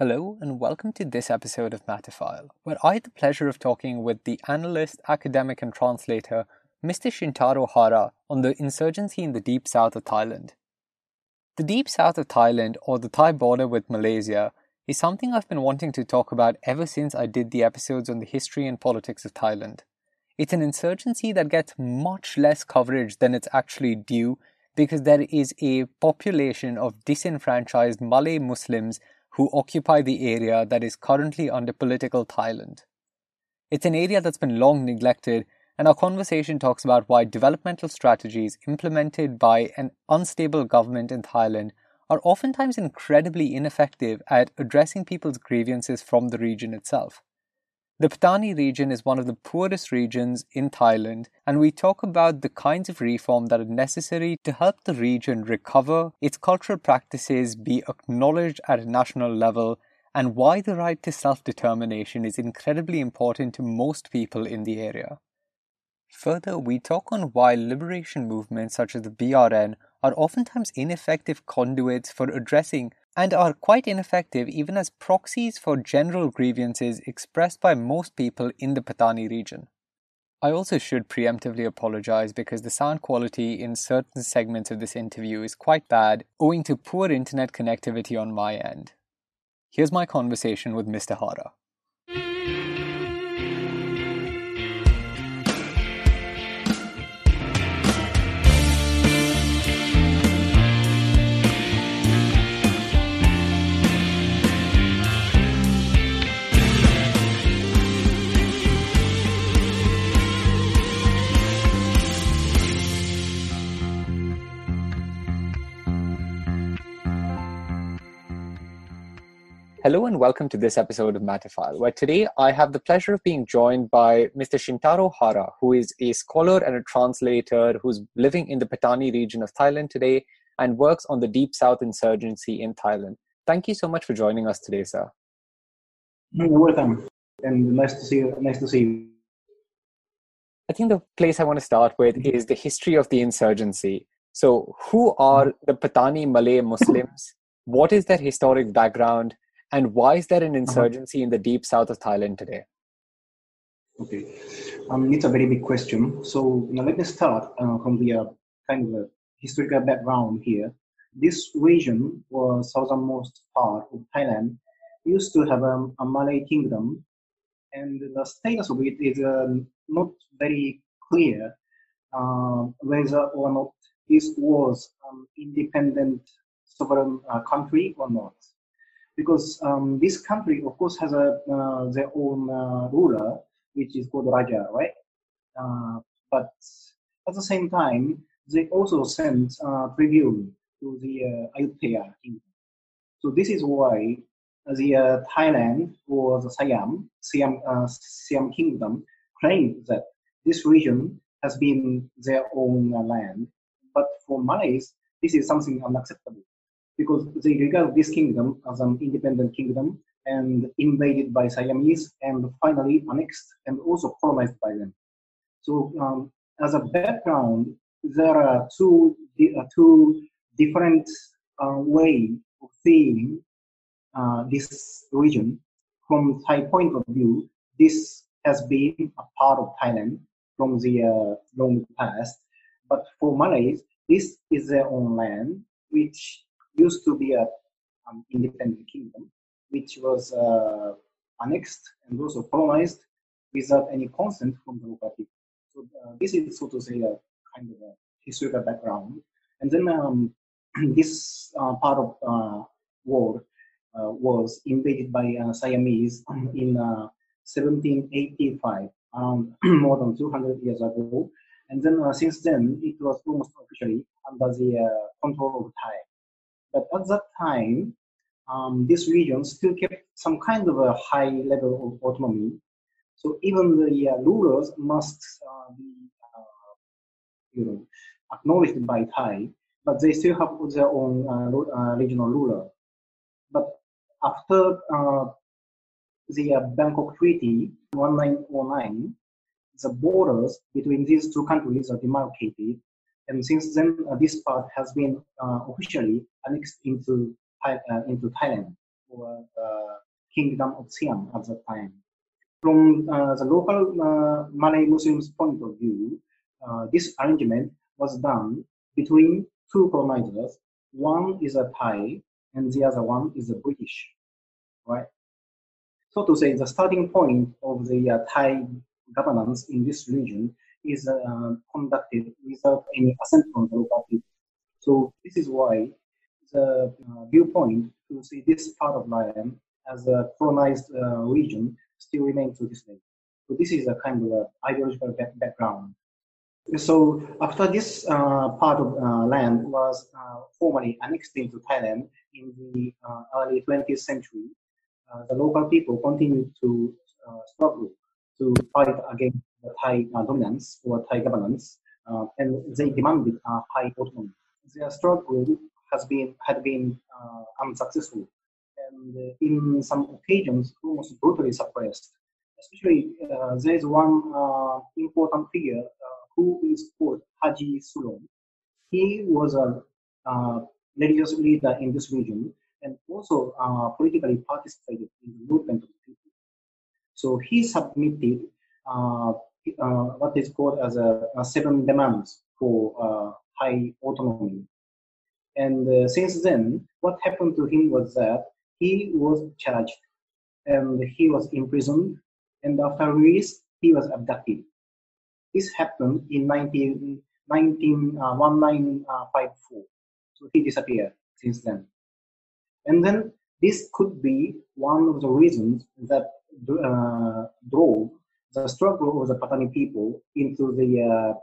Hello, and welcome to this episode of Matterfile, where I had the pleasure of talking with the analyst, academic, and translator Mr. Shintaro Hara on the insurgency in the deep south of Thailand. The deep south of Thailand, or the Thai border with Malaysia, is something I've been wanting to talk about ever since I did the episodes on the history and politics of Thailand. It's an insurgency that gets much less coverage than it's actually due because there is a population of disenfranchised Malay Muslims who occupy the area that is currently under political Thailand. It's an area that's been long neglected, and our conversation talks about why developmental strategies implemented by an unstable government in Thailand are oftentimes incredibly ineffective at addressing people's grievances from the region itself. The Patani region is one of the poorest regions in Thailand, and we talk about the kinds of reform that are necessary to help the region recover, its cultural practices be acknowledged at a national level, and why the right to self determination is incredibly important to most people in the area. Further, we talk on why liberation movements such as the BRN are oftentimes ineffective conduits for addressing and are quite ineffective even as proxies for general grievances expressed by most people in the Patani region. I also should preemptively apologize because the sound quality in certain segments of this interview is quite bad owing to poor internet connectivity on my end. Here's my conversation with Mr. Hara. Hello and welcome to this episode of Matterfile, where today I have the pleasure of being joined by Mr. Shintaro Hara, who is a scholar and a translator who's living in the Patani region of Thailand today and works on the Deep South insurgency in Thailand. Thank you so much for joining us today, sir. You're welcome, and nice to see you. Nice to see you. I think the place I want to start with mm-hmm. is the history of the insurgency. So, who are the Patani Malay Muslims? What is their historic background? And why is there an Uh-huh. insurgency in the deep south of Thailand today? Okay, um, it's a very big question. So now let me start uh, from the uh, kind of a historical background here. This region was southernmost part of Thailand. Used to have um, a Malay kingdom, and the status of it is um, not very clear uh, whether or not this was um, independent sovereign uh, country or not because um, this country, of course, has a uh, their own uh, ruler, which is called Raja, right? Uh, but at the same time, they also sent uh, tribute to the uh, Ayutthaya kingdom. So this is why the uh, Thailand or the Siam, Siam, Siam kingdom claimed that this region has been their own land. But for Malays, this is something unacceptable because they regard this kingdom as an independent kingdom and invaded by Siamese and finally annexed and also colonized by them. So, um, as a background, there are two uh, two different uh, way of seeing uh, this region. From Thai point of view, this has been a part of Thailand from the uh, long past. But for Malays, this is their own land, which used to be an um, independent kingdom, which was uh, annexed and also colonized without any consent from the local people. So uh, this is so to say a kind of a historical background. And then um, this uh, part of uh, world uh, was invaded by uh, Siamese in 1785, around more than 200 years ago. And then since then, it was almost officially under the control of Thai. But at that time, um, this region still kept some kind of a high level of autonomy. So even the uh, rulers must uh, be, uh, you know, acknowledged by Thai, but they still have their own uh, uh, regional ruler. But after uh, the Bangkok Treaty 1909, the borders between these two countries are demarcated, and since then this part has been officially annexed into uh, into Thailand or uh, Kingdom of Siam at that time. From uh, the local Malay Muslims' point of view, this arrangement was done between two colonizers. One is a Thai and the other one is a British, right? So to say, the starting point of the uh, Thai governance in this region is uh, conducted without any assent from the local people. So this is why the uh, viewpoint to see this part of land as a colonized uh, region still remains to this day. So this is a kind of a ideological back background. So after this uh, part of uh, land was uh, formally annexed into Thailand in the early 20th century, the local people continued to struggle to fight against Thai dominance or Thai governance, and they demanded a high autonomy. Their struggle has been had been uh, unsuccessful, and uh, in some occasions almost brutally suppressed. Especially, uh, there is one important figure who is called Haji Sulong. He was a religious leader in this region and also uh, politically participated in the movement of the people. So he submitted uh, uh, what is called as a, a seven demands for high autonomy and uh, since then, what happened to him was that he was charged and he was imprisoned. And after release, he was abducted. This happened in 19, 19, uh, 1954. So he disappeared since then. And then this could be one of the reasons that uh, drove the struggle of the Patani people into the uh,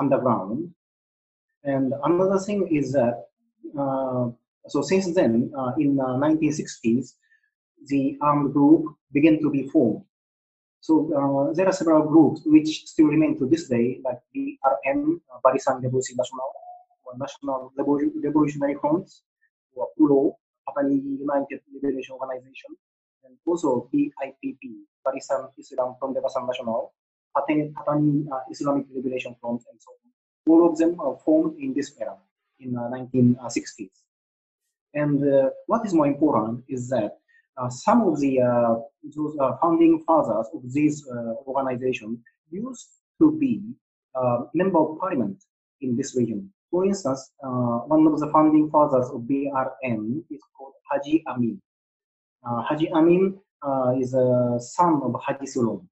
underground and another thing is that, uh, so since then, uh, in the 1960s, the armed group began to be formed. So uh, there are several groups which still remain to this day, like the uh, Barisan Revolusi Nasional, or National Revolutionary Front, or PULO, Patani United Liberation Organization, also BIPP, Barisan Islam Pembebasan Nasional, Patani, Patani uh, Islamic Liberation Front, and so on all of them are formed in this era, in the 1960s. And uh, what is more important is that uh, some of the uh, those founding fathers of this organization used to be member of parliament in this region. For instance, one of the founding fathers of BRN is called Haji Amin. Haji Amin is a son of Haji Sulong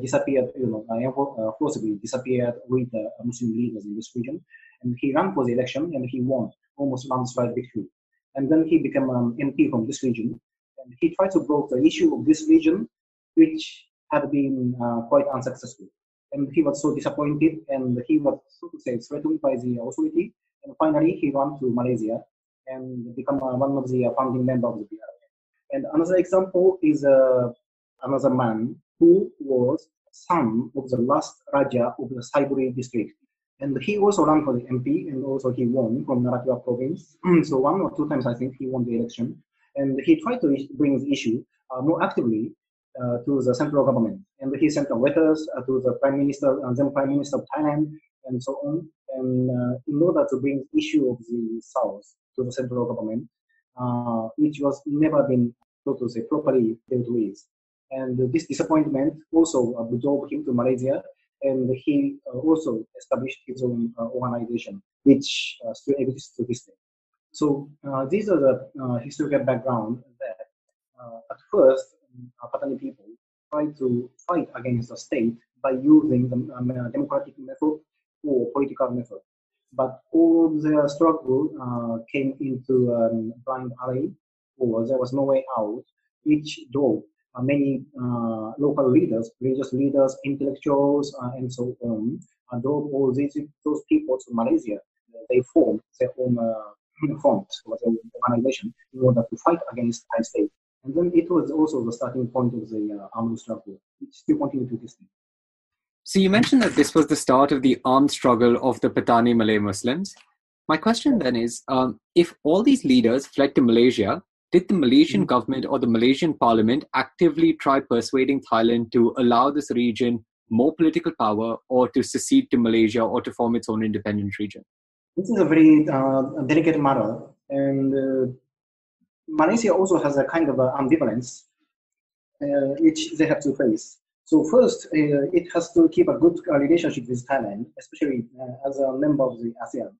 disappeared, you know, uh, forcibly disappeared with the Muslim leaders in this region. And he ran for the election and he won almost landslide victory. And then he became an MP from this region. And he tried to broach the issue of this region, which had been uh, quite unsuccessful. And he was so disappointed and he was, so to say, threatened by the authority. And finally, he ran to Malaysia and become uh, one of the founding members of the BRI. And another example is uh, another man who was son of the last Raja of the Saiburi district. And he also ran for the MP and also he won from Narathiwat province. so one or two times I think he won the election. And he tried to bring the issue uh, more actively uh, to the central government. And he sent letters uh, to the Prime Minister and uh, then Prime Minister of Thailand and so on. And uh, in order to bring the issue of the South to the central government, uh, which was never been, so to say, properly dealt with. And this disappointment also uh, drove him to Malaysia, and he uh, also established his own uh, organization, which still exists to this day. So these are the historical background that uh, at first, uh, Patani people tried to fight against the state by using the uh, democratic method or political method. But all their struggle uh, came into um, blind alley, or there was no way out, which drove uh, many uh, local leaders, religious leaders, intellectuals, and so on, drove all these those people to Malaysia. They formed their own front, their organization, in order to fight against Thai state. And then it was also the starting point of the uh, armed struggle, which still continues to this day. So you mentioned that this was the start of the armed struggle of the Patani Malay Muslims. My question then is, um, if all these leaders fled to Malaysia, did the Malaysian mm-hmm. government or the Malaysian parliament actively try persuading Thailand to allow this region more political power or to secede to Malaysia or to form its own independent region? This is a very uh, delicate matter, and uh, Malaysia also has a kind of ambivalence uh, which they have to face. So first, uh, it has to keep a good relationship with Thailand, especially uh, as a member of the ASEAN.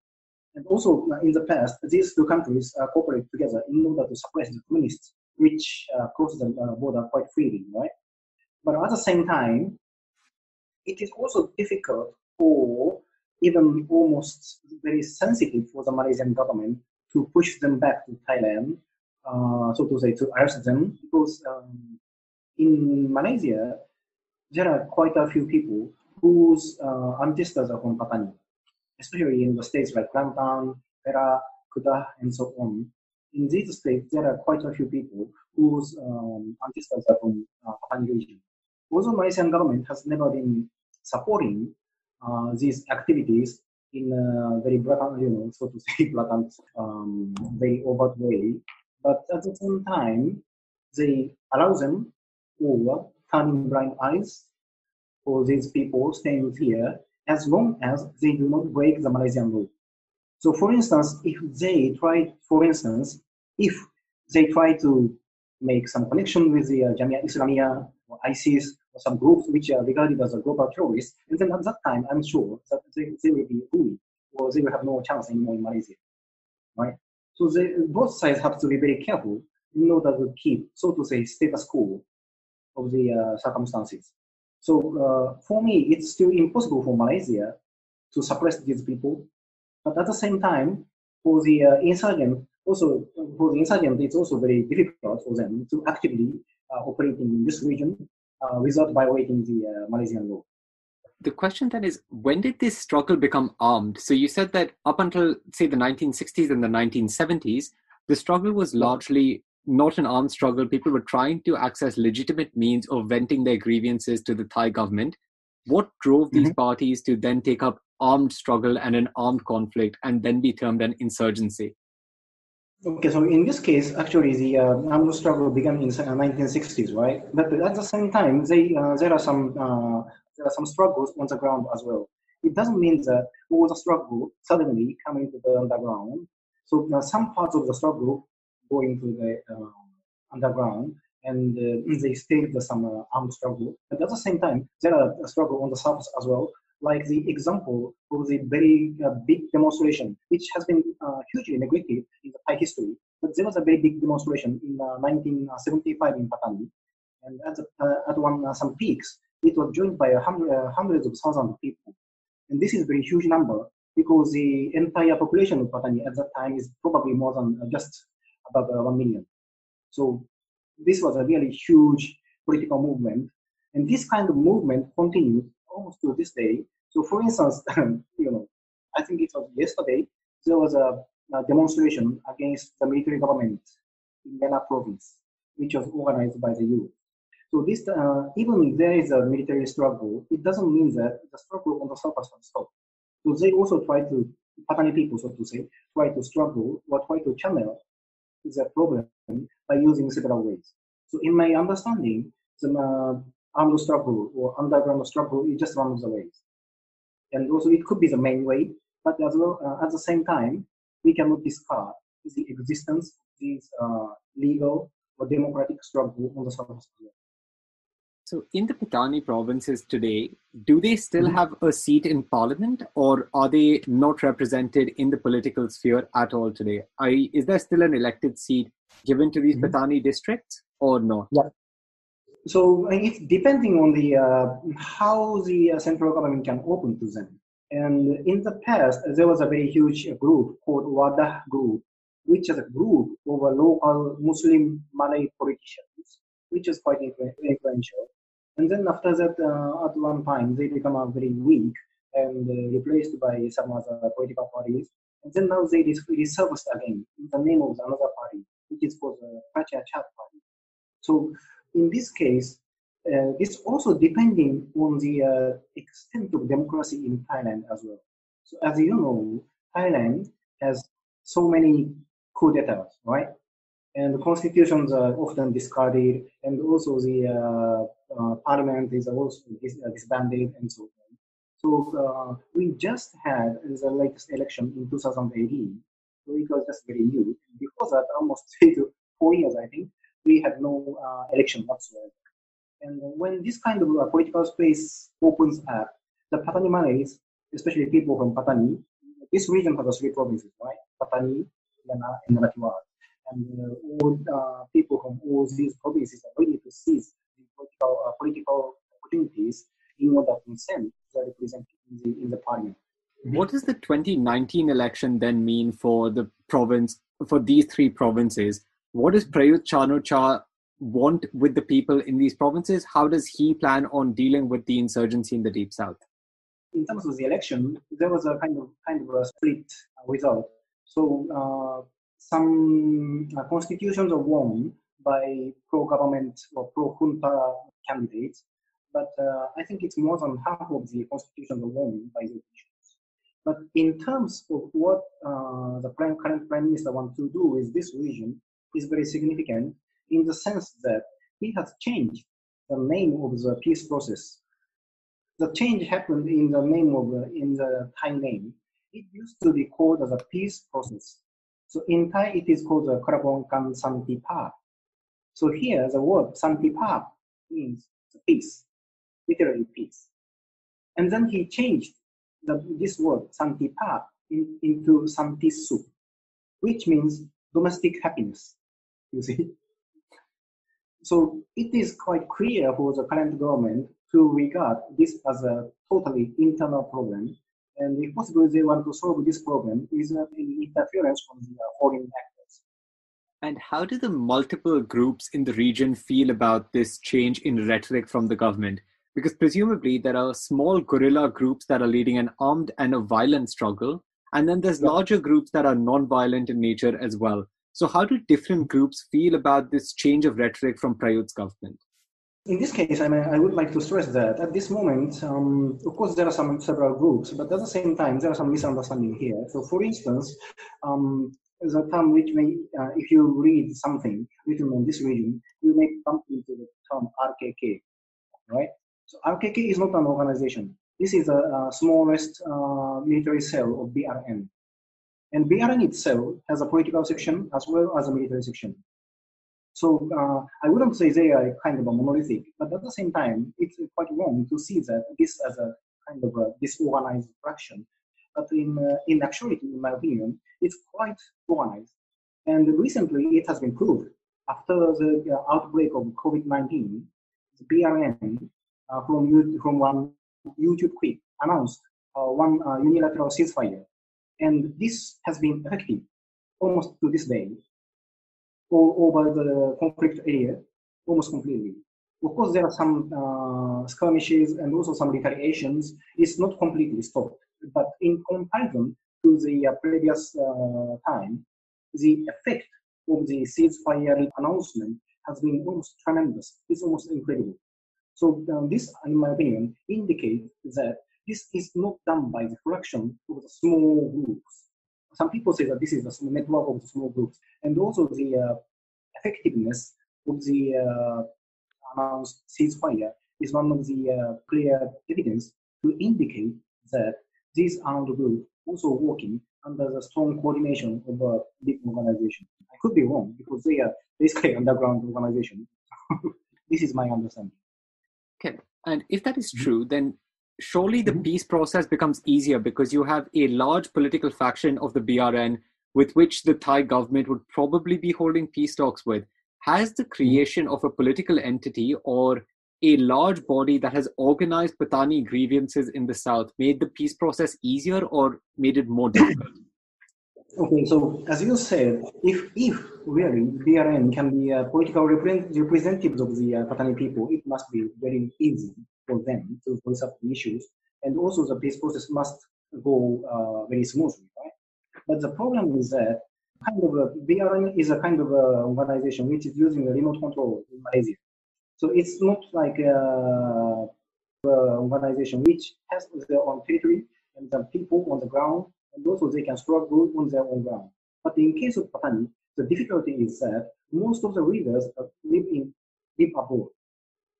And also, uh, in the past, these two countries cooperate together in order to suppress the communists, which uh, cross the border quite freely, right? But at the same time, it is also difficult or even almost very sensitive for the Malaysian government to push them back to Thailand, uh, so to say, to arrest them, because um, in Malaysia, there are quite a few people whose uh, ancestors are from Patani especially in the states like Kelantan, Perak, Kedah, and so on. In these states, there are quite a few people whose um, ancestors are from uh, Patani region. Also, Malaysian government has never been supporting uh, these activities in a very blatant, you know, so to say, blatant, um, very overt way. But at the same time, they allow them or blind eyes for these people staying here as long as they do not break the Malaysian law. So, for instance, if they try, for instance, if they try to make some connection with the uh, Jemaah Islamiyah or ISIS or some groups which are regarded as a global terrorist, and then at that time, I'm sure that they, they will be bullied or they will have no chance anymore in Malaysia, right? So they, both sides have to be very careful in order to keep, so to say, status quo of the uh, circumstances. So uh, for me, it's still impossible for Malaysia to suppress these people. But at the same time, for the uh, insurgent, also for the insurgent, it's also very difficult for them to actively uh, operate in this region uh, without violating the uh, Malaysian law. The question then is, when did this struggle become armed? So you said that up until say the 1960s and the 1970s, the struggle was largely not an armed struggle. People were trying to access legitimate means of venting their grievances to the Thai government. What drove these mm-hmm. parties to then take up armed struggle and an armed conflict and then be termed an insurgency? Okay, so in this case, actually, the uh, armed struggle began in the 1960s, right? But at the same time, they, uh, there are some uh, there are some struggles on the ground as well. It doesn't mean that all the struggle suddenly come into the underground. So uh, some parts of the struggle go into the uh, underground and uh, they stage some uh, armed struggle. But at the same time, there are struggle on the surface as well, like the example of the very uh, big demonstration, which has been uh, hugely neglected in the Thai history. But there was a very big demonstration in 1975 uh, in Patani, and at, the, at one some peaks, it was joined by hundred, hundreds of thousands of people. And this is a very huge number because the entire population of Patani at that time is probably more than just above uh, 1 million. So this was a really huge political movement. And this kind of movement continued almost to this day. So for instance, you know, I think it was yesterday, there was a, a demonstration against the military government in Mena province, which was organized by the youth. So this, uh, even if there is a military struggle, it doesn't mean that the struggle on the surface will stop. So they also try to, Patani people, so to say, try to struggle or try to channel the problem by using several ways. So in my understanding, the uh, armed struggle or underground struggle is just one of the ways. And also it could be the main way, but as well, uh, at the same time, we cannot discard the existence of this uh, legal or democratic struggle on the surface. So, in the Patani provinces today, do they still mm-hmm. have a seat in parliament or are they not represented in the political sphere at all today? I, is there still an elected seat given to these mm-hmm. Patani districts or not? Yeah. So it's depending on the uh, how the uh, central government can open to them. And in the past, there was a very huge group called Wadah Group, which is a group of a local Muslim Malay politicians, which is quite influential. And then after that, uh, at one time, they become uh, very weak and uh, replaced by some other political parties. And then now they resurfaced again in the name of another party, which is called the Pracha Chat Party. So in this case, uh, this also depending on the uh, extent of democracy in Thailand as well. So as you know, Thailand has so many coup d'etats, right? And the constitutions are often discarded, and also the uh, uh parliament is also uh, disbanded and so on. So we just had the latest election in 2018, so it was just very new. Before that, almost three to four years, I think, we had no election whatsoever. And when this kind of political space opens up, the Patani Malays, especially people from Patani, this region has three provinces, right? Patani, Yala, and Narathiwat. And uh, all uh, people from all these provinces are ready to seize the political, uh, political opportunities in order to send their representatives in the, in the parliament. What does the 2019 election then mean for the province, for these three provinces? What does Prayut Chan-o-cha want with the people in these provinces? How does he plan on dealing with the insurgency in the deep south? In terms of the election, there was a kind of kind of a split result. So uh, some uh, constitutions are won by pro-government or pro-junta candidates, but uh, I think it's more than half of the constitutions are won by the officials. But in terms of what uh, the current prime minister wants to do with this region is very significant in the sense that he has changed the name of the peace process. The change happened in the name of in the Thai name. It used to be called as a peace process. So in Thai, it is called the Karabongkan Santipa. So here, the word Santipa means peace, literally peace. And then he changed the, this word Santipa in, into Santisu, which means domestic happiness. You see? So it is quite clear for the current government to regard this as a totally internal problem. And if possible, they want to solve this problem without any interference from the foreign actors. And how do the multiple groups in the region feel about this change in rhetoric from the government? Because presumably there are small guerrilla groups that are leading an armed and a violent struggle, and then there's larger groups that are non-violent in nature as well. So, how do different groups feel about this change of rhetoric from Prayut's government? In this case, I mean, I would like to stress that at this moment, um, of course, there are some several groups, but at the same time, there are some misunderstanding here. So, for instance, um, the term which may, uh, if you read something written on this region, you may come into the term RKK, right? So, RKK is not an organization. This is a, a smallest uh, military cell of BRN. And BRN itself has a political section as well as a military section. So uh, I wouldn't say they are kind of a monolithic, but at the same time, it's quite wrong to see that this as a kind of a disorganized fraction. But in, uh, in actuality, in my opinion, it's quite organized. And recently, it has been proved after the uh, outbreak of COVID-19, the BRN uh, from, from one YouTube clip announced uh, one uh, unilateral ceasefire and this has been effective almost to this day all over the conflict area, almost completely. Of course, there are some uh, skirmishes and also some retaliations. It's not completely stopped, but in comparison to the uh, previous uh, time, the effect of the ceasefire announcement has been almost tremendous. It's almost incredible. So uh, this, in my opinion, indicates that this is not done by the fraction of the small groups. Some people say that this is a network of the small groups, and also the uh, effectiveness of the uh, announced ceasefire is one of the uh, clear evidence to indicate that these armed groups also working under the strong coordination of a big organization. I could be wrong because they are basically underground organization. this is my understanding. Okay, and if that is true, then surely the mm-hmm. peace process becomes easier because you have a large political faction of the BRN with which the Thai government would probably be holding peace talks with. has the creation of a political entity or a large body that has organized Patani grievances in the south made the peace process easier or made it more difficult? Okay, so as you said, if if really BRN can be a political representatives of the uh, Patani people, it must be very easy for them to voice up the issues, and also the peace process must go uh, very smoothly, right? But the problem is that kind of a, BRN is a kind of a organization which is using a remote control in Malaysia. So it's not like a, a organization which has their own territory and the people on the ground and also they can struggle on their own ground. But in case of Patani, the difficulty is that most of the readers live in live abroad.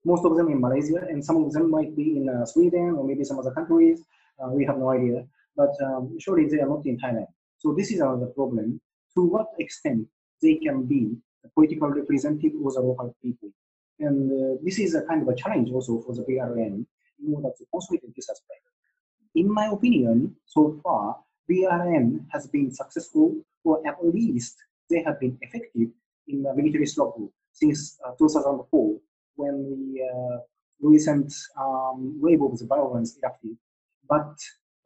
Most of them in Malaysia, and some of them might be in uh, Sweden or maybe some other countries. Uh, we have no idea, but um, surely they are not in Thailand. So this is another problem. To what extent they can be a political representative of the local people, and uh, this is a kind of a challenge also for the BRN in order to consolidate this aspect. In my opinion, so far BRN has been successful, or at least they have been effective in the military struggle since uh, 2004 when the uh, recent um, wave of the violence erupted. But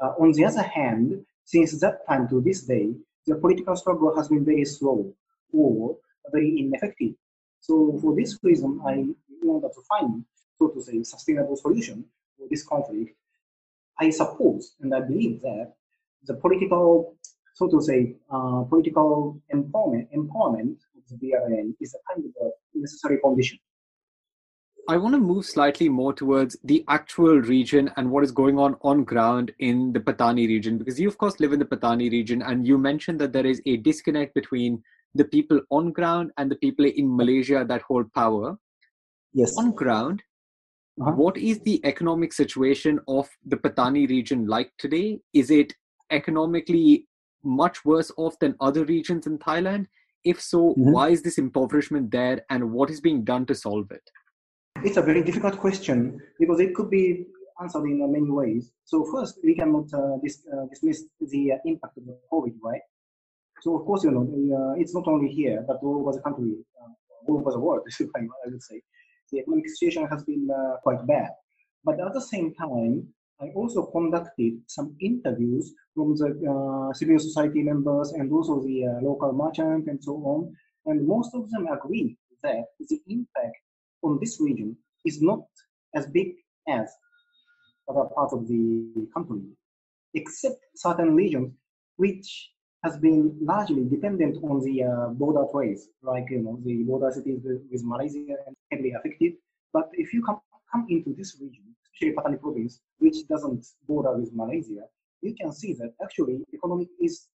uh, on the other hand, since that time to this day, the political struggle has been very slow or very ineffective. So for this reason, I wanted to find, so to say, sustainable solution for this conflict. I suppose and I believe that the political, so to say, uh, political empowerment, empowerment of the BRN is a kind of a necessary condition. I want to move slightly more towards the actual region and what is going on on ground in the Patani region, because you, of course, live in the Patani region, and you mentioned that there is a disconnect between the people on ground and the people in Malaysia that hold power. Yes. On ground, uh-huh. what is the economic situation of the Patani region like today? Is it economically much worse off than other regions in Thailand? If so, mm-hmm. why is this impoverishment there and what is being done to solve it? It's a very difficult question because it could be answered in many ways. So, first, we cannot uh, dis- uh, dismiss the uh, impact of the COVID, right? So, of course, you know, uh, it's not only here, but all over the country, uh, all over the world, I would say. The economic situation has been uh, quite bad. But at the same time, I also conducted some interviews from the uh, civil society members and also the uh, local merchant and so on. And most of them agree that the impact on this region is not as big as other parts of the country, except certain regions which has been largely dependent on the uh, border trades, like you know the border cities with, Malaysia and heavily affected. But if you come come into this region, Patani province, which doesn't border with Malaysia, you can see that actually economic is,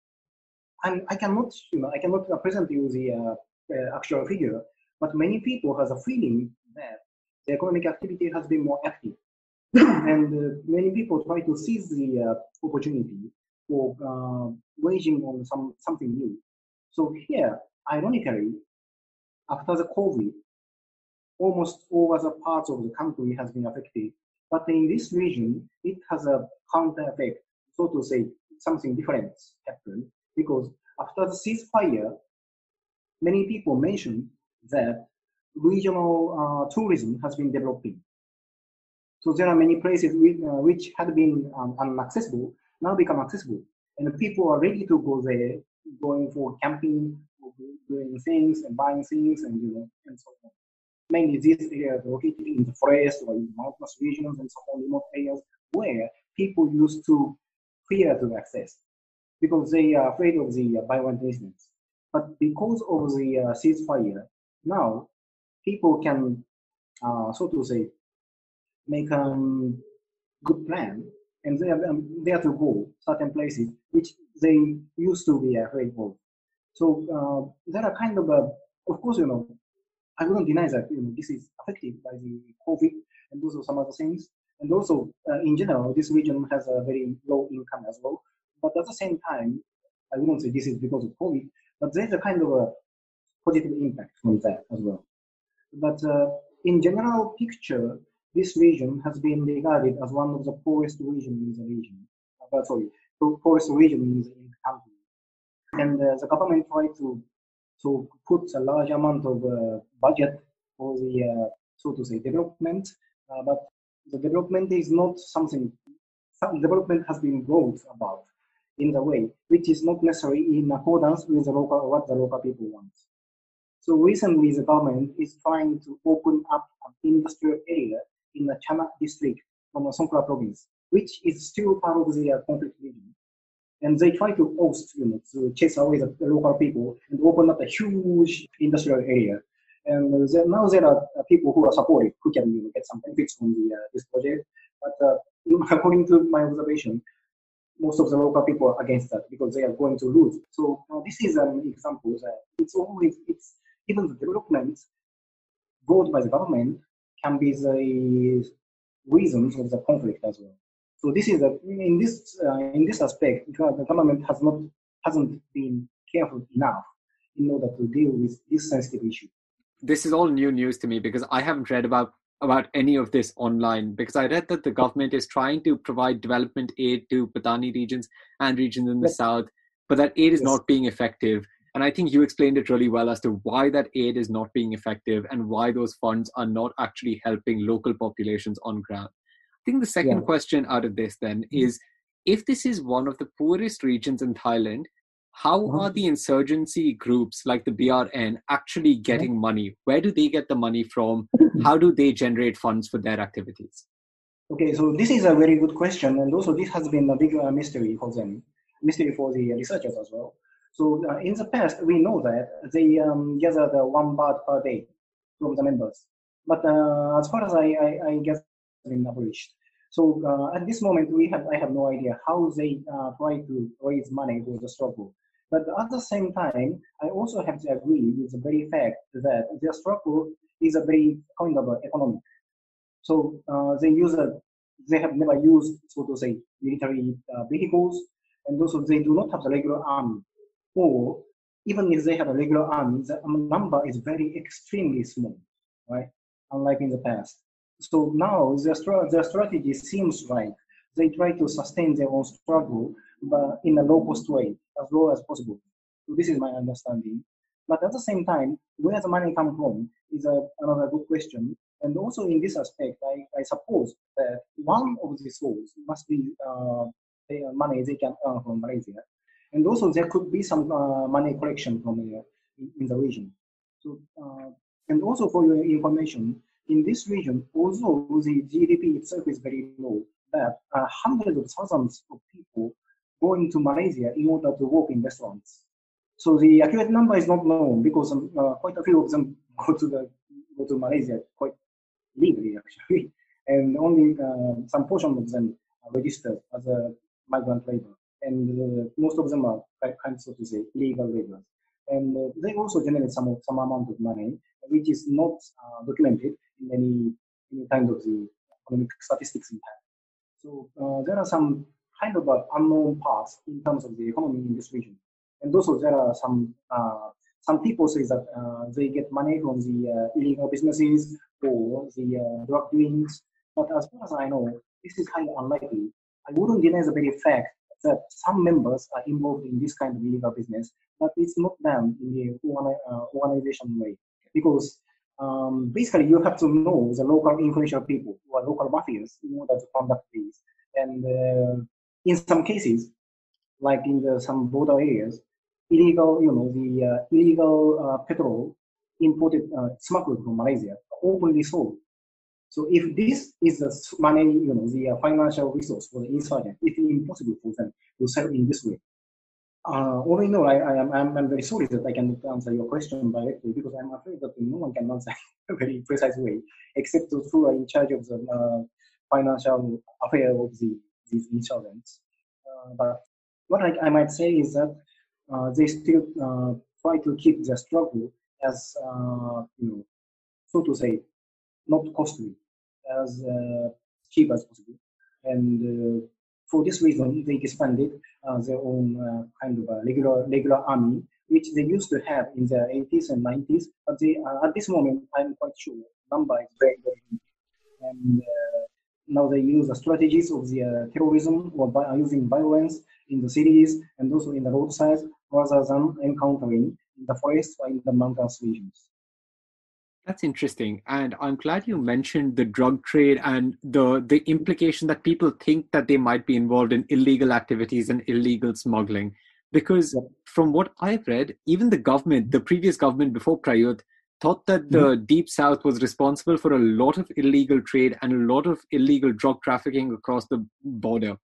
and I cannot, you know, I cannot present you the uh, uh, actual figure, but many people has a feeling that the economic activity has been more active. and uh, many people try to seize the uh, opportunity for uh, waging on some something new. So here, ironically, after the COVID, almost all other parts of the country has been affected. But in this region, it has a counter effect, so to say, something different happened because after the ceasefire, many people mentioned that regional uh, tourism has been developing. So there are many places which, uh, which had been um, inaccessible now become accessible, and people are ready to go there, going for camping, doing things and buying things, and you know, and so on mainly these areas located in the forest or in mountainous regions and so on, remote areas where people used to fear to access because they are afraid of the uh, violent incidents. But because of the uh, ceasefire, now people can, uh, so to say, make a um, good plan and they are um, there to go certain places which they used to be afraid of. So uh, there are kind of a, of course, you know, I wouldn't deny that you know, this is affected by the COVID and also some other things. And also, uh, in general, this region has a very low income as well. But at the same time, I wouldn't say this is because of COVID, but there's a kind of a positive impact from that as well. But uh, in general picture, this region has been regarded as one of the poorest regions in the region. Uh, sorry, poorest region in the, in the country. And uh, the government tried to So put a large amount of uh, budget for the, uh, so to say, development, uh, but the development is not something, some development has been brought about in the way which is not necessarily in accordance with the local, what the local people want. So recently the government is trying to open up an industrial area in the Chana district from Songkhla province, which is still part of the conflict region. And they try to host, you know, to chase away the, local people and open up a huge industrial area. And now there are people who are supportive, who can you know, get some benefits from the, uh, this project. But uh, according to my observation, most of the local people are against that because they are going to lose. So uh, this is an example that it's always it's even the development brought by the government can be the reasons of the conflict as well. So this is a, in this uh, in this aspect, the government has not hasn't been careful enough in order to deal with this sensitive issue. This is all new news to me because I haven't read about about any of this online because I read that the government is trying to provide development aid to Patani regions and regions in the yes. south, but that aid is yes. not being effective. And I think you explained it really well as to why that aid is not being effective and why those funds are not actually helping local populations on ground. I think the second yeah. question out of this then mm-hmm. is if this is one of the poorest regions in Thailand, how mm-hmm. are the insurgency groups like the BRN actually mm-hmm. getting money? Where do they get the money from? How do they generate funds for their activities? Okay, so this is a very good question, and also this has been a big uh, mystery for them, mystery for the researchers as well. So uh, in the past, we know that they um, gathered uh, one baht per day from the members. But uh, as far as I, I, I guess, been abolished. So uh, at this moment, we have I have no idea how they uh, try to raise money for the struggle. But at the same time, I also have to agree with the very fact that their struggle is a very kind of economic. So uh, they use a, they have never used, so to say, military vehicles, and also they do not have the regular army or even if they have a regular army, the number is very extremely small, right? Unlike in the past. So now their, their strategy seems like they try to sustain their own struggle, but in a low cost way, as low as possible. So this is my understanding. But at the same time, where the money come from is a, another good question. And also in this aspect, I, I suppose that one of the sources must be uh, the money they can earn from Malaysia and also there could be some uh, money collection from uh, in the region. So, uh, and also for your information, in this region, although the GDP itself is very low, that uh, hundreds of thousands of people going to Malaysia in order to work in restaurants. So the accurate number is not known because um, uh, quite a few of them go to the go to Malaysia quite legally actually, and only uh, some portion of them are registered as a migrant labor and uh, most of them are kind of, so to say, legal laborers. And uh, they also generate some some amount of money, which is not uh, documented in any any kind of the economic statistics in Thailand. So there are some kind of unknown parts in terms of the economy in this region. And also there are some some people say that uh, they get money from the uh, illegal businesses or the uh, drug dealings. But as far as I know, this is highly unlikely. I wouldn't deny the very fact that some members are involved in this kind of illegal business, but it's not done in the uh, organization way. Because um, basically you have to know the local influential people who are local mafias in order to conduct these. And uh, in some cases, like in the, some border areas, illegal, you know, the uh, illegal uh, petrol imported, uh, smuggled from Malaysia, openly sold so if this is the money, you know, the uh, financial resource for the insurgent, it is impossible for them to sell in this way. Uh, in all, I, I am I'm, I'm, very sorry that I cannot answer your question directly because I'm afraid that no one can answer in a very precise way, except those who are in charge of the uh, financial affair of the these insurgents. Uh, but what I, I, might say is that uh, they still uh, try to keep the struggle as you know, so to say, not costly as uh, cheap as possible. And uh, for this reason, they expanded uh, their own uh, kind of a regular, regular army, which they used to have in the 80s and 90s. But they, at this moment, I'm quite sure number is very, very And uh, now they use the strategies of the uh, terrorism or by uh, using violence in the cities and also in the roadsides rather than encountering in the forests or in the mountainous regions. That's interesting. And I'm glad you mentioned the drug trade and the, the implication that people think that they might be involved in illegal activities and illegal smuggling. Because yep. from what I've read, even the government, the previous government before Prayut, thought that the mm-hmm. Deep South was responsible for a lot of illegal trade and a lot of illegal drug trafficking across the border.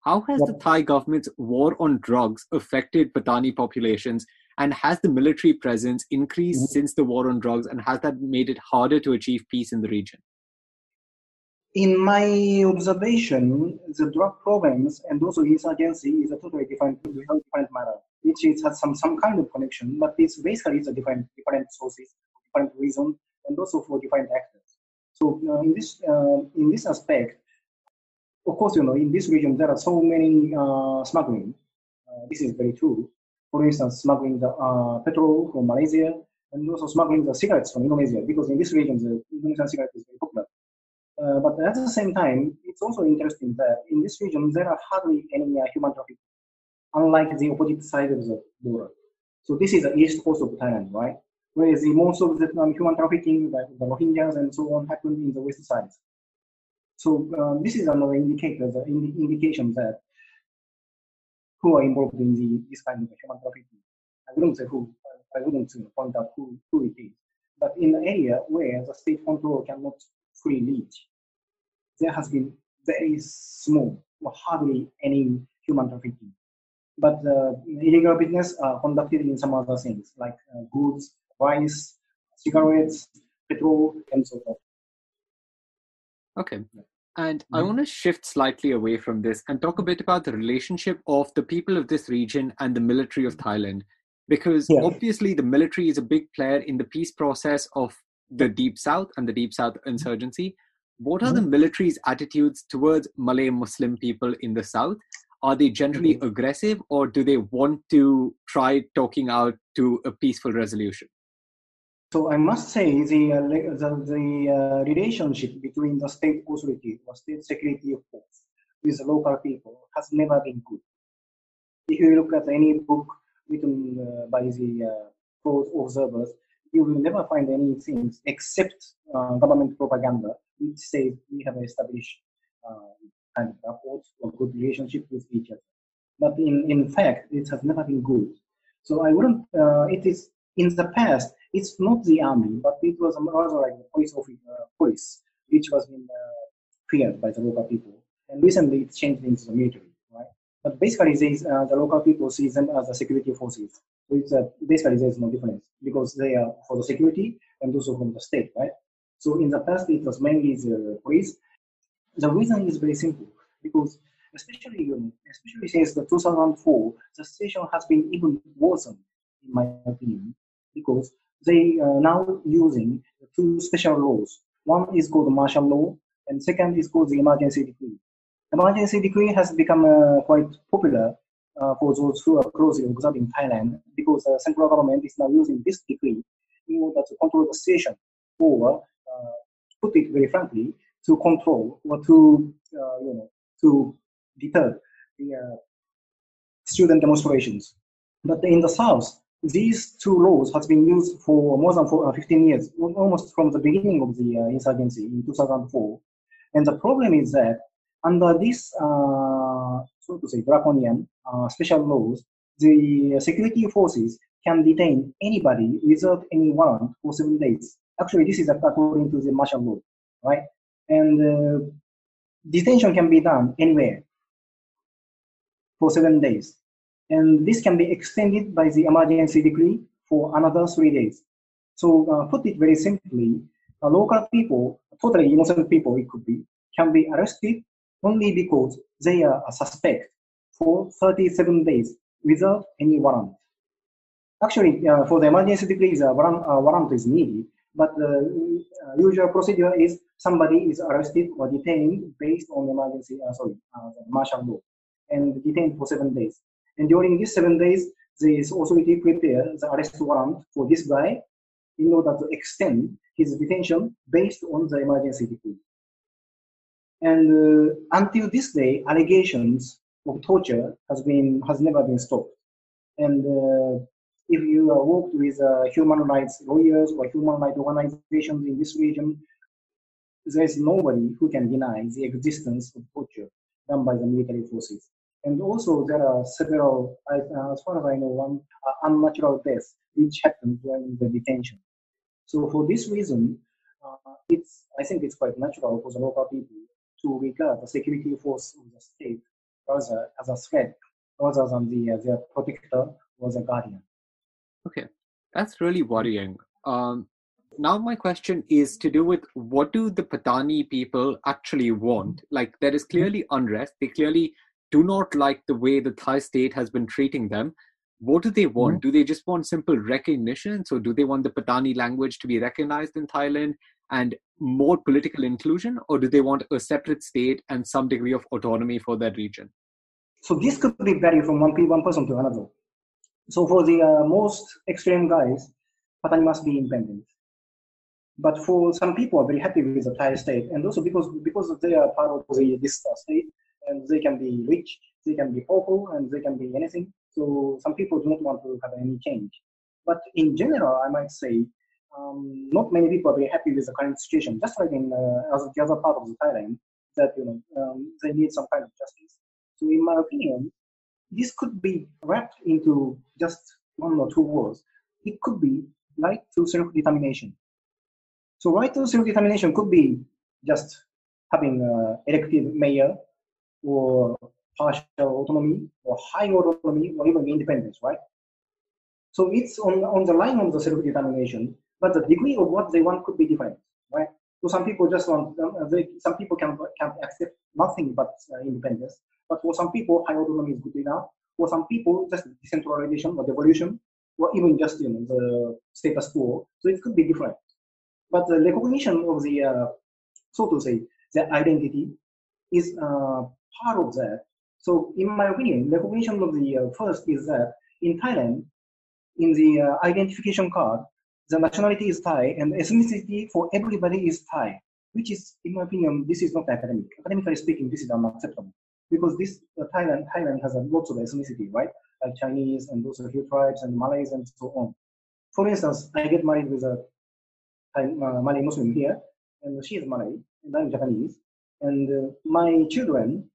How has yep. the Thai government's war on drugs affected Patani populations? And has the military presence increased mm-hmm. since the war on drugs? And has that made it harder to achieve peace in the region? In my observation, the drug problems and also insurgency is a totally different, different matter, which is, has some, some kind of connection, but it's basically it's a different, different sources, different reasons, and also for different actors. So uh, in this uh, in this aspect, of course, you know, in this region there are so many uh, smuggling. Uh, this is very true. For instance, smuggling the uh, petrol from Malaysia and also smuggling the cigarettes from Indonesia because in this region the Indonesian cigarette is very popular. Uh, but at the same time, it's also interesting that in this region there are hardly any uh, human trafficking, unlike the opposite side of the border. So this is the east coast of Thailand, right? Whereas the most of the um, human trafficking, like the Rohingyas and so on, happen in the west side. So um, this is another indicator, the indi- indication that who are involved in the, this kind of human trafficking. I wouldn't say who, I wouldn't point out who, who it is. But in an area where the state control cannot fully reach, there has been very small or hardly any human trafficking. But uh, illegal business are conducted in some other things like uh, goods, rice, cigarettes, petrol, and so forth. Okay. And mm-hmm. I want to shift slightly away from this and talk a bit about the relationship of the people of this region and the military of Thailand. Because yeah. obviously, the military is a big player in the peace process of the Deep South and the Deep South insurgency. What are mm-hmm. the military's attitudes towards Malay Muslim people in the South? Are they generally mm-hmm. aggressive or do they want to try talking out to a peaceful resolution? So I must say the, uh, the, the uh, relationship between the state authority or state security force with the local people has never been good. If you look at any book written uh, by the uh, observers, you will never find anything except uh, government propaganda which says we have established uh, kind of rapport or good relationship with each other. But in, in fact, it has never been good. So I wouldn't, it is in the past, it's not the army, but it was rather like the police office, uh, police, which was being uh, feared by the local people. And recently, it changed into the military, right? But basically, these, uh, the local people see them as the security forces. So it's uh, basically there's no difference because they are for the security and also from the state, right? So in the past, it was mainly the police. The reason is very simple because especially especially since the 2004, the situation has been even worsened, in my opinion, because they are now using two special laws. One is called martial law, and second is called the emergency decree. Emergency decree has become uh, quite popular uh, for those who are closely observing Thailand because the central government is now using this decree in order to control the situation or, uh, put it very frankly, to control or to, uh, you know, to deter the uh, student demonstrations. But in the south, these two laws has been used for more than for, uh, 15 years, almost from the beginning of the uh, insurgency in 2004. And the problem is that under this, uh, so to say, draconian special laws, the security forces can detain anybody without any warrant for seven days. Actually, this is according to the martial law, right? And uh, detention can be done anywhere for seven days and this can be extended by the emergency decree for another three days. So uh, put it very simply, uh, local people, totally innocent people it could be, can be arrested only because they are a suspect for 37 days without any warrant. Actually, uh, for the emergency decree, a warrant, uh, warrant is needed, but the uh, usual procedure is somebody is arrested or detained based on emergency, uh, sorry, martial law, and detained for seven days. And during these seven days, the authority prepared the arrest warrant for this guy in order to extend his detention based on the emergency decree. And uh, until this day, allegations of torture has been has never been stopped. And uh, if you uh, worked with uh, human rights lawyers or human rights organizations in this region, there's nobody who can deny the existence of torture done by the military forces. And also, there are several, uh, as far as I know, one uh, unnatural deaths which happened during the detention. So, for this reason, uh, it's I think it's quite natural for the local people to regard the security force of the state as a, as a threat rather than the, uh, their protector or the guardian. Okay, that's really worrying. Um, now my question is to do with what do the Patani people actually want? Like there is clearly unrest. They clearly do not like the way the Thai state has been treating them. What do they want? Mm-hmm. Do they just want simple recognition? So do they want the Patani language to be recognized in Thailand and more political inclusion, or do they want a separate state and some degree of autonomy for that region? So this could be vary from one, one person to another. So for the uh, most extreme guys, Patani must be independent. But for some people are very happy with the Thai state, and also because because they are part of the, this uh, state, and they can be rich, they can be powerful, and they can be anything. So some people do not want to have any change. But in general, I might say um, not many people are very happy with the current situation. Just like in uh, the other part of the Thailand, that you know um, they need some kind of justice. So in my opinion, this could be wrapped into just one or two words. It could be right to self-determination. So right to self-determination could be just having an elected mayor or partial autonomy or high autonomy or even independence, right? So it's on, on the line of the self-determination, but the degree of what they want could be different, right? So some people just want, um, they, some people can, can accept nothing but uh, independence, but for some people, high autonomy is good enough. For some people, just decentralization or devolution, or even just you know the status quo. So it could be different. But the recognition of the, uh, so to say, the identity is uh, part of that. So in my opinion, the recognition of the uh, first is that in Thailand, in the uh, identification card, the nationality is Thai and ethnicity for everybody is Thai, which is, in my opinion, this is not academic. Academically speaking, this is unacceptable because this uh, Thailand Thailand has a lots of ethnicity, right? Like Chinese and also Hill tribes and Malays and so on. For instance, I get married with a I'm uh, Malay Muslim here, and she is Malay, and I'm Japanese. And uh, my children,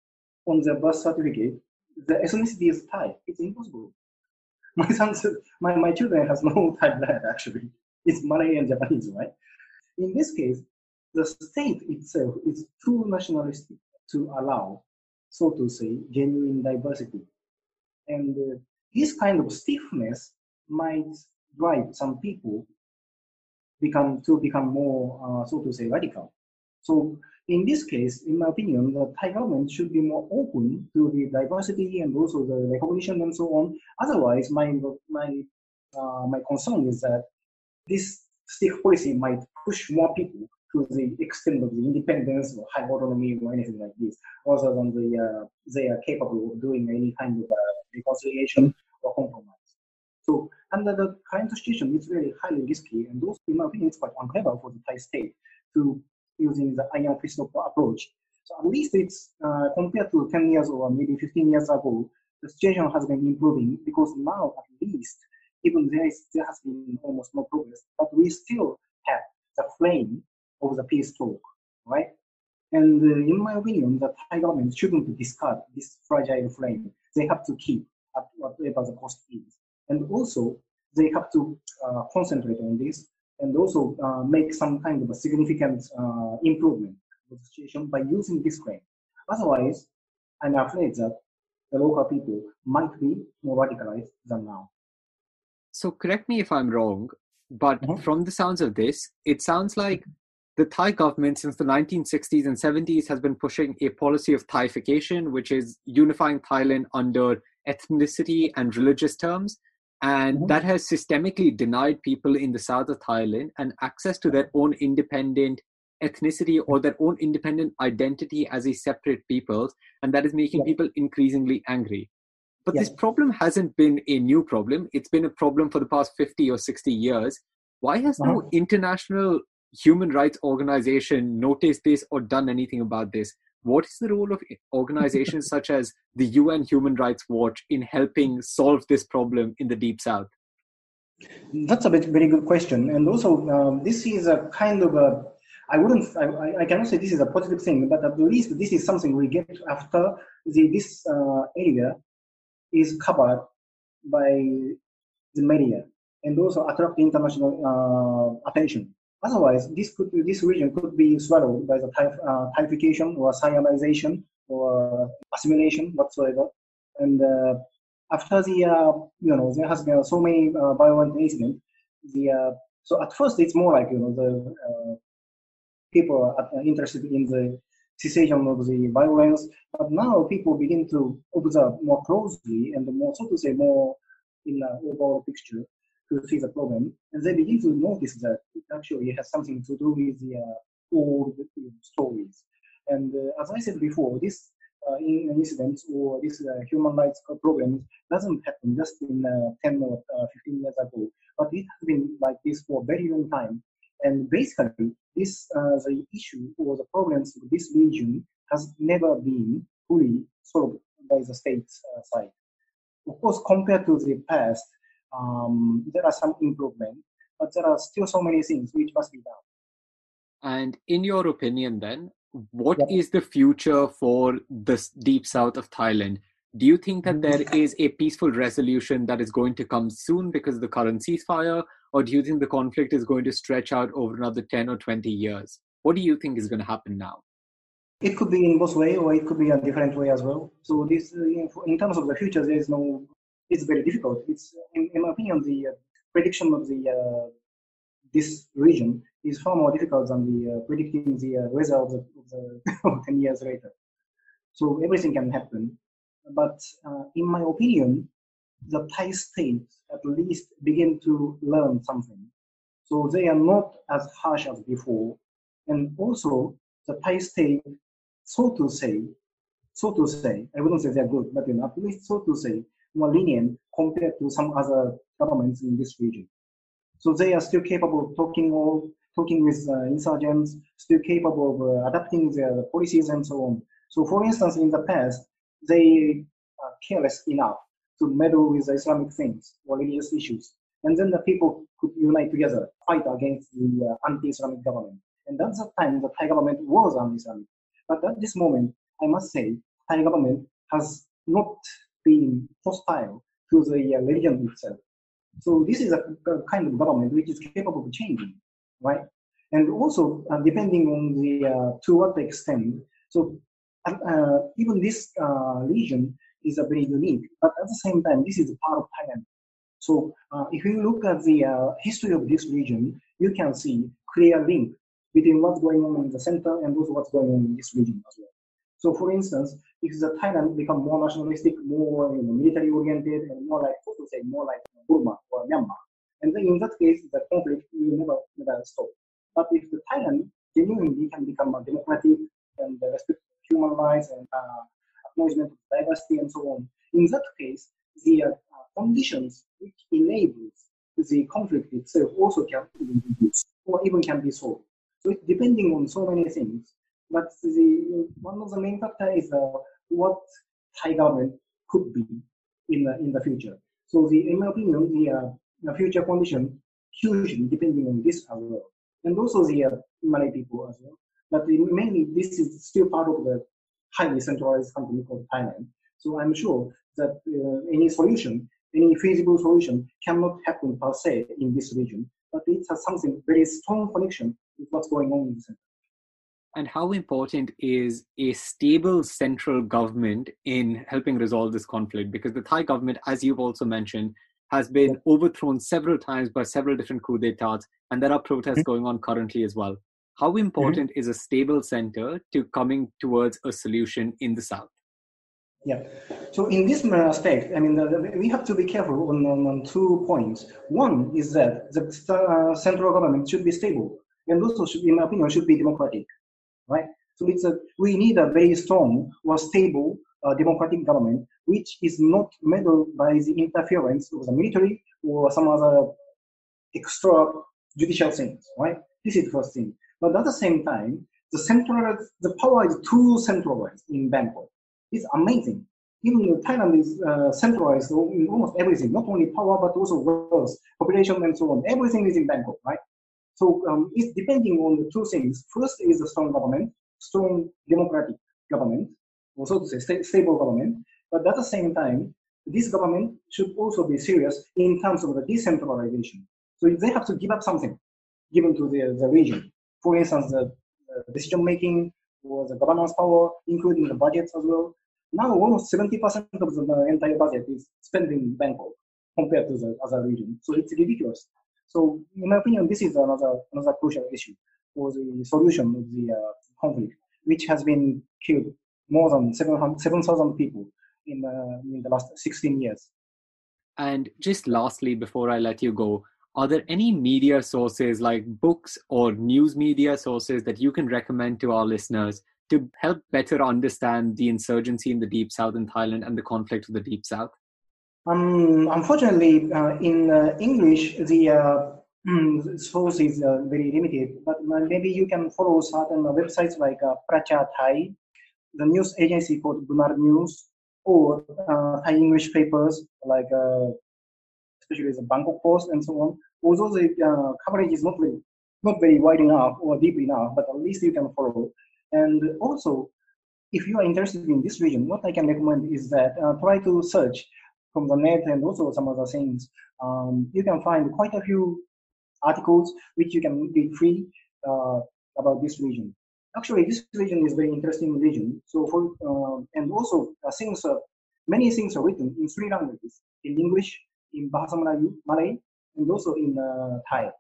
on the birth certificate, the ethnicity is Thai. It's impossible. My sons, my, my children has no Thai blood actually. It's Malay and Japanese, right? In this case, the state itself is too nationalistic to allow, so to say, genuine diversity. And uh, this kind of stiffness might drive some people become to become more, uh, so to say, radical. So in this case, in my opinion, the Thai government should be more open to the diversity and also the recognition and so on. Otherwise, my my uh, my concern is that this stick policy might push more people to the extent of the independence or high autonomy or anything like this, rather than the uh, they are capable of doing any kind of uh, reconciliation or compromise. So under the current situation, it's very highly risky, and also, in my opinion, it's quite unclever for the Thai state to using the iron fist approach. So at least it's uh, compared to 10 years or maybe 15 years ago, the situation has been improving because now at least, even there is there has been almost no progress, but we still have the flame of the peace talk, right? And uh, in my opinion, the Thai government shouldn't discard this fragile flame. They have to keep at whatever the cost is. And also, they have to uh, concentrate on this and also uh, make some kind of a significant uh, improvement of the situation by using this claim. Otherwise, I'm afraid that the local people might be more radicalized than now. So, correct me if I'm wrong, but mm-hmm. from the sounds of this, it sounds like the Thai government since the 1960s and 70s has been pushing a policy of Thaification, which is unifying Thailand under ethnicity and religious terms and mm-hmm. that has systemically denied people in the south of Thailand an access to their own independent ethnicity or their own independent identity as a separate people, and that is making yeah. people increasingly angry. But yeah. this problem hasn't been a new problem, it's been a problem for the past 50 or 60 years. Why has uh-huh. no international human rights organization noticed this or done anything about this? What is the role of organizations such as the UN Human Rights Watch in helping solve this problem in the Deep South? That's a very good question, and also um, this is a kind of a. I wouldn't. I, I cannot say this is a positive thing, but at least this is something we get after the, this uh, area is covered by the media and also attract international uh, attention. Otherwise, this could this region could be swallowed by the type, uh, Thaification or Siamization or assimilation whatsoever. And uh, after the uh, you know there has been so many uh, violent incidents. The uh, so at first it's more like you know the uh, people are interested in the cessation of the violence, but now people begin to observe more closely and more so to say more in the overall picture to see the problem, and they begin to notice that actually it has something to do with the uh, old stories. And uh, as I said before, this uh, in incidents or this uh, human rights problems doesn't happen just in uh, 10 or 15 years ago, but it has been like this for a very long time. And basically, this the issue or the problems of this region has never been fully solved by the state side. Of course, compared to the past, um, there are some improvement, but there are still so many things which must be done. And in your opinion, then, what is the future for the deep south of Thailand? Do you think that there is a peaceful resolution that is going to come soon because of the current ceasefire, or do you think the conflict is going to stretch out over another 10 or 20 years? What do you think is going to happen now? It could be in both way, or it could be a different way as well. So this, uh, in terms of the future, there is no. It's very difficult. It's, in, in my opinion, the uh, prediction of the uh, this region is far more difficult than the uh, predicting the weather of the, of the 10 years later. So everything can happen. But in my opinion, the Thai state at least begin to learn something. So they are not as harsh as before. And also, the Thai state, so to say, so to say, I wouldn't say they're good, but you know, at least so to say, more lenient compared to some other governments in this region. So they are still capable of talking or talking with uh, insurgents, still capable of uh, adapting their policies and so on. So, for instance, in the past, they are careless enough to meddle with Islamic things or religious issues, and then the people could unite together, fight against the uh, anti-Islamic government. And at the time the Thai government was anti-Islamic. But at this moment, I must say, Thai government has not been hostile to the uh, religion itself. So this is a, kind of government which is capable of changing, right? And also uh, depending on the uh, to what extent. So uh, even this uh, region is a very unique, but at the same time, this is part of Thailand. So uh, if you look at the uh, history of this region, you can see clear link between what's going on in the center and also what's going on in this region as well. So for instance, if the Thailand become more nationalistic, more you know, military oriented, and more like, to say, more like Burma or Myanmar, and then in that case, the conflict will never, never stop. But if the Thailand genuinely can become a democratic and respect human rights and uh, acknowledgement of diversity and so on, in that case, the uh, conditions which enables the conflict itself also can be reduced or even can be solved. So it's depending on so many things. But the one of the main factor is uh, what Thai government could be in the in the future. So the in my opinion, the, uh, the future condition hugely depending on this as well, and also the uh, Malay people as well. But mainly this is still part of the highly centralized country called Thailand. So I'm sure that uh, any solution, any feasible solution, cannot happen per se in this region. But it has something very strong connection with what's going on in the center and how important is a stable central government in helping resolve this conflict? Because the Thai government, as you've also mentioned, has been overthrown several times by several different coup d'etats, and there are protests mm-hmm. going on currently as well. How important mm-hmm. is a stable center to coming towards a solution in the south? Yeah. So in this aspect, I mean, the, the, we have to be careful on, on, on, two points. One is that the uh, central government should be stable, and also, should, in my opinion, should be democratic right? So it's a, we need a very strong or stable uh, democratic government which is not meddled by the interference of the military or some other extra judicial things, right? This is the first thing. But at the same time, the central, the power is too centralized in Bangkok. It's amazing. even Thailand is uh, centralized in almost everything, not only power but also wealth, population, and so on. Everything is in Bangkok, right? So um, it's depending on the two things. First is a strong government, strong democratic government, or so to say, sta- stable government. But at the same time, this government should also be serious in terms of the decentralization. So they have to give up something given to the, the region. For instance, the, the decision making or the governance power, including the budgets as well. Now almost 70% of the entire budget is spent in Bangkok compared to the other region. So it's ridiculous. So in my opinion, this is another another crucial issue for the solution of the uh, conflict, which has been killed more than 7,000 people in, uh, in the last 16 years. And just lastly, before I let you go, are there any media sources like books or news media sources that you can recommend to our listeners to help better understand the insurgency in the Deep South in Thailand and the conflict of the Deep South? Um, unfortunately, uh, in uh, English, the uh, mm, source is uh, very limited, but maybe you can follow certain websites like uh, Pracha Thai, the news agency called Benar News, or uh, Thai English papers like uh, especially the Bangkok Post and so on. Although the uh, coverage is not very, not very wide enough or deep enough, but at least you can follow. And also, if you are interested in this region, what I can recommend is that uh, try to search from the net and also some other things. Um, you can find quite a few articles which you can read free uh, about this region. Actually, this region is very interesting region. So for uh, and also uh, things, many things are written in three languages: in English, in Bahasa Melayu, Malay, and also in uh, Thai.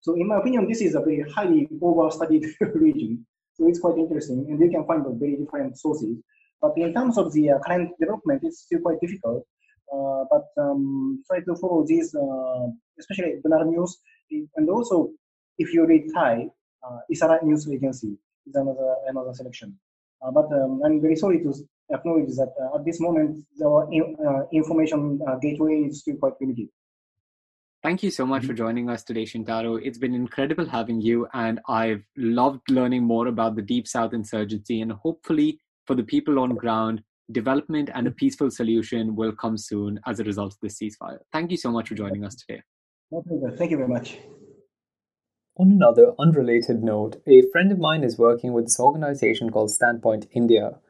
So in my opinion, this is a very highly over-studied region. So it's quite interesting, and you can find very different sources. But in terms of the uh, current development, it's still quite difficult. Uh, but um, try to follow these, uh, especially Benar News, and also if you read Thai, uh, Isara News Agency is another another selection. Uh, but um, I'm very sorry to acknowledge that uh, at this moment the uh, information uh, gateway is still quite limited. Thank you so much mm-hmm. for joining us today, Shintaro. It's been incredible having you, and I've loved learning more about the Deep South insurgency. And hopefully, for the people on ground, development and a mm-hmm. peaceful solution will come soon as a result of this ceasefire. Thank you so much for joining us today. Thank you very much. On another unrelated note, a friend of mine is working with this organization called Standpoint India.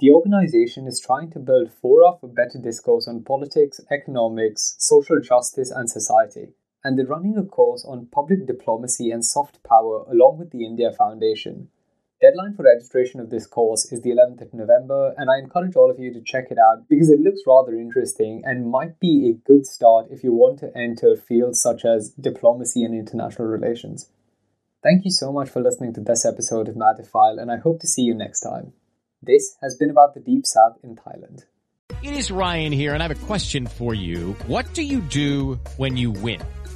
The organization is trying to build fora for better discourse on politics, economics, social justice, and society. And they're running a course on public diplomacy and soft power along with the India Foundation. Deadline for registration of this course is the 11th of November, and I encourage all of you to check it out because it looks rather interesting and might be a good start if you want to enter fields such as diplomacy and international relations. Thank you so much for listening to this episode of Matterfile, and I hope to see you next time. This has been about the Deep South in Thailand. It is Ryan here, and I have a question for you. What do you do when you win?